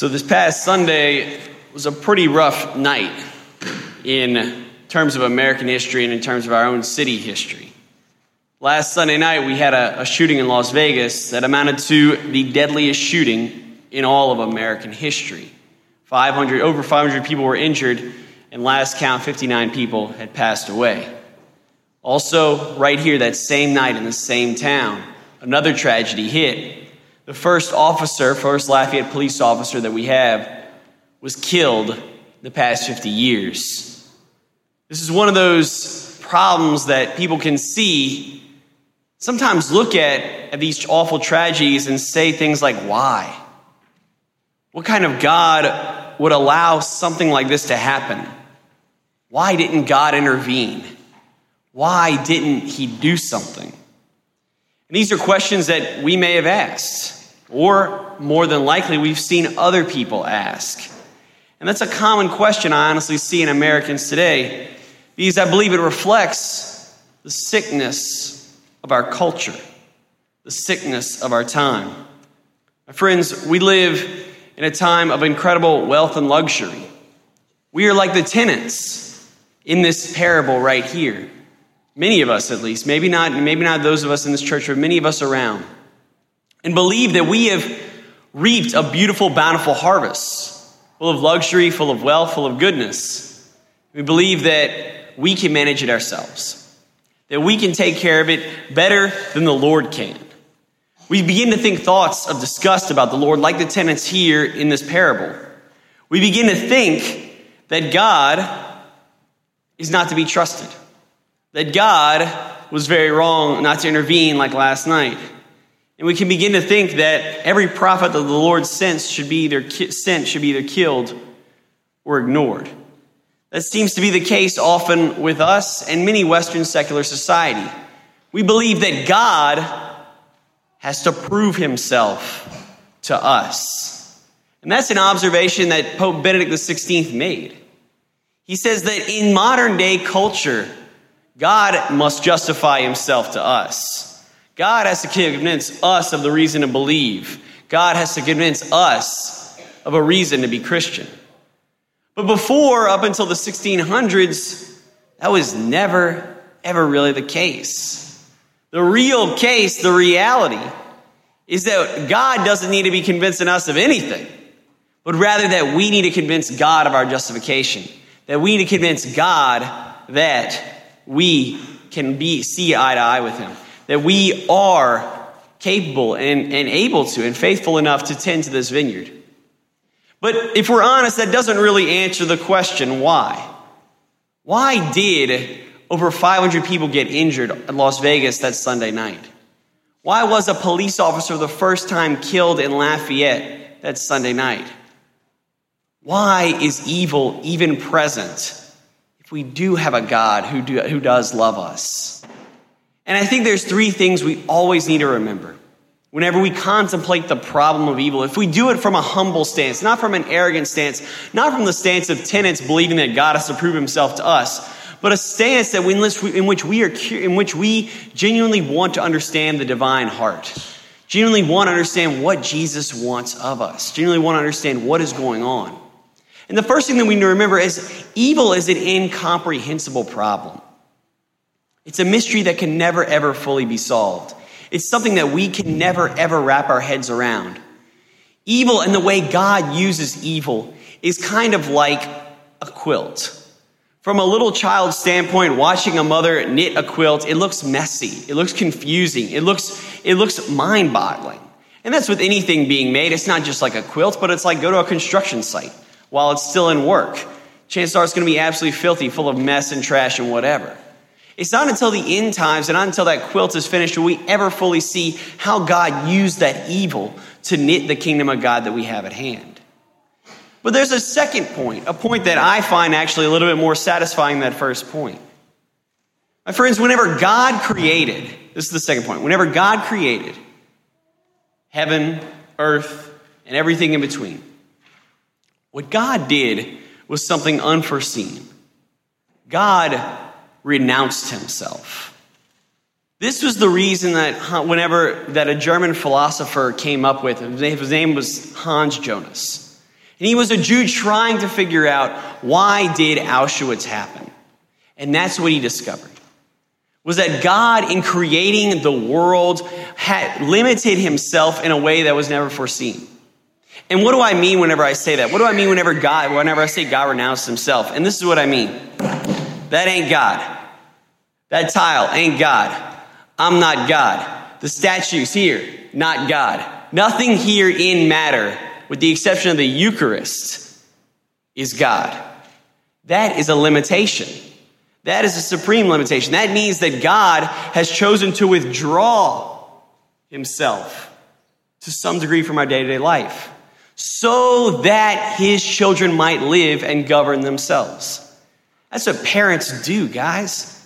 So, this past Sunday was a pretty rough night in terms of American history and in terms of our own city history. Last Sunday night, we had a, a, shooting in Las Vegas that amounted to the deadliest shooting in all of American history. 500, over 500 people were injured, and last count, 59 people had passed away. Also, right here, that same night in the same town, another tragedy hit the first officer, first Lafayette police officer that we have, was killed the past 50 years. This is one of those problems that people can see, sometimes look at, at these awful tragedies and say things like, why? What kind of God would allow something like this to happen? Why didn't God intervene? Why didn't He do something? And these are questions that we may have asked. Or more than likely, we've seen other people ask. And that's a common question I honestly see in Americans today because I believe it reflects the sickness of our culture, the sickness of our time. My friends, we live in a time of incredible wealth and luxury. We are like the tenants in this parable right here. Many of us, at least, maybe not, maybe not those of us in this church, but many of us around and believe that we have reaped a beautiful, bountiful harvest, full of luxury, full of wealth, full of goodness. We believe that we can manage it ourselves, that we can take care of it better than the Lord can. We begin to think thoughts of disgust about the Lord, like the tenants here in this parable. We begin to think that God is not to be trusted, that God was very wrong not to intervene like last night. And we can begin to think that every prophet that the Lord sent should be either sent should be either killed or ignored. That seems to be the case often with us and many Western secular society. We believe that God has to prove himself to us. And that's an observation that Pope Benedict XVI made. He says that in modern day culture, God must justify himself to us. God has to convince us of the reason to believe. God has to convince us of a reason to be Christian. But before, up until the 1600s, that was never, ever really the case. The real case, the reality, is that God doesn't need to be convincing us of anything, but rather that we need to convince God of our justification, that we need to convince God that we can be see eye to eye with Him that we are capable and, and able to and faithful enough to tend to this vineyard. But if we're honest, that doesn't really answer the question why. Why did over 500 people get injured in Las Vegas that Sunday night? Why was a police officer the first time killed in Lafayette that Sunday night? Why is evil even present if we do have a God who, do, who does love us? And I think there's three things we always need to remember whenever we contemplate the problem of evil. If we do it from a humble stance, not from an arrogant stance, not from the stance of tenants believing that God has to prove himself to us, but a stance that we, in which we are in which we genuinely want to understand the divine heart. Genuinely want to understand what Jesus wants of us. Genuinely want to understand what is going on. And the first thing that we need to remember is evil is an incomprehensible problem. It's a mystery that can never, ever fully be solved. It's something that we can never, ever wrap our heads around. Evil and the way God uses evil is kind of like a quilt. From a little child's standpoint, watching a mother knit a quilt, it looks messy. It looks confusing. It looks, it looks mind boggling. And that's with anything being made. It's not just like a quilt, but it's like go to a construction site while it's still in work. Chances are it's going to be absolutely filthy, full of mess and trash and whatever. It's not until the end times and not until that quilt is finished will we ever fully see how God used that evil to knit the kingdom of God that we have at hand. But there's a second point, a point that I find actually a little bit more satisfying than that first point. My friends, whenever God created, this is the second point, whenever God created heaven, earth, and everything in between, what God did was something unforeseen. God renounced himself. This was the reason that whenever that a German philosopher came up with, his name was Hans Jonas. And he was a Jew trying to figure out why did Auschwitz happen? And that's what he discovered. Was that God in creating the world had limited himself in a way that was never foreseen. And what do I mean whenever I say that? What do I mean whenever God whenever I say God renounced himself? And this is what I mean. That ain't God. That tile ain't God. I'm not God. The statues here, not God. Nothing here in matter with the exception of the Eucharist, is God. That is a limitation. That is a supreme limitation. That means that God has chosen to withdraw himself to some degree from our day to day life so that his children might live and govern themselves. That's what parents do, guys.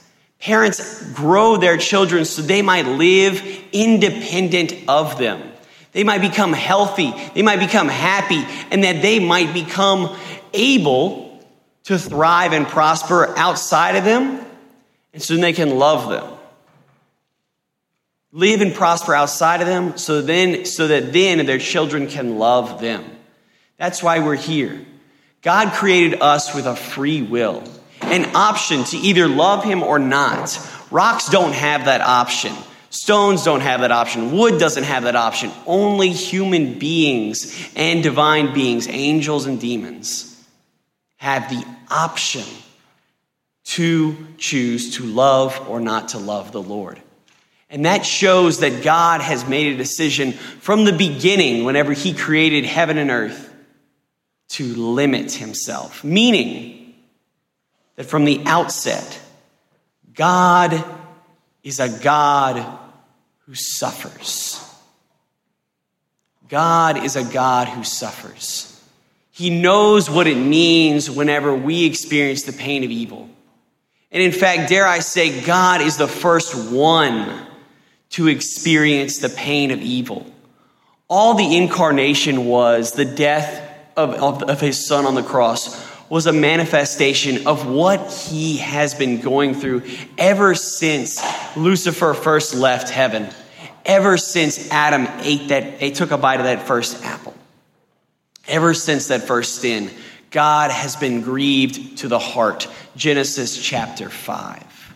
Parents grow their children so they might live independent of them. They might become healthy. They might become happy, and that they might become able to thrive and prosper outside of them, and so they can love them. Live and prosper outside of them, so then, so that then their children can love them. That's why we're here. God created us with a free will, an option to either love Him or not. Rocks don't have that option. Stones don't have that option. Wood doesn't have that option. Only human beings and divine beings, angels and demons, have the option to choose to love or not to love the Lord. And that shows that God has made a decision from the beginning, whenever He created heaven and earth, to limit Himself. Meaning that from the outset, God is a God who suffers. God is a God who suffers. He knows what it means whenever we experience the pain of evil. And in fact, dare I say, God is the first one to experience the pain of evil. All the incarnation was, the death of, of, of, his son on the cross, was a manifestation of what he has been going through ever since Lucifer first left heaven, ever since Adam ate that, he took a bite of that first apple. Ever since that first sin, God has been grieved to the heart. Genesis chapter 5.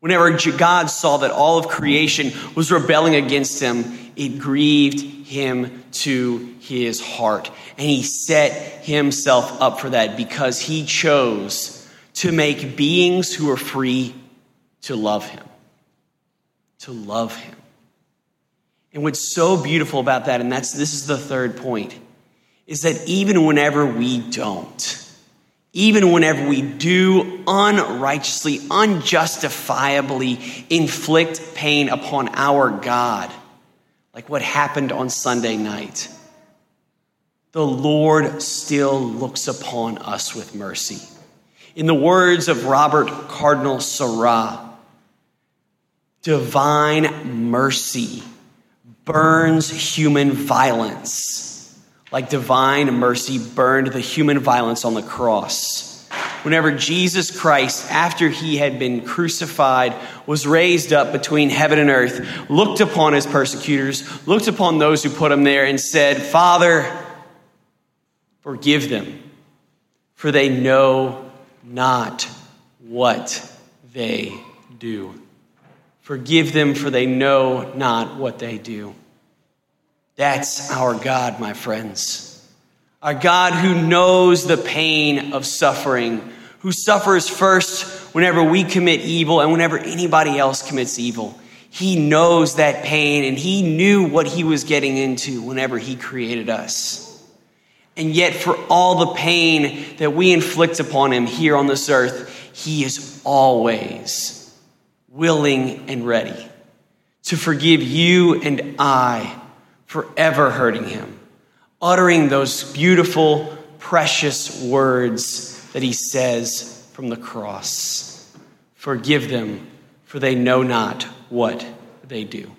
Whenever God saw that all of creation was rebelling against him, it grieved him to his heart. And he set himself up for that because he chose to make beings who are free to love him. To love him. And what's so beautiful about that, and that's this is the third point, is that even whenever we don't, even whenever we do unrighteously, unjustifiably inflict pain upon our God, like what happened on Sunday night, the Lord still looks upon us with mercy. In the words of Robert Cardinal Sarah, divine mercy burns human violence like divine mercy burned the human violence on the cross. Whenever Jesus Christ, after he had been crucified, was raised up between heaven and earth, looked upon his persecutors, looked upon those who put him there, and said, Father, forgive them, for they know not what they do. Forgive them, for they know not what they do. That's our God, my friends. Our God who knows the pain of suffering, who suffers first whenever we commit evil and whenever anybody else commits evil. He knows that pain and he knew what he was getting into whenever he created us. And yet, for all the pain that we inflict upon him here on this earth, he is always willing and ready to forgive you and I forever hurting him, uttering those beautiful, precious words that he says from the cross Forgive them, for they know not what they do.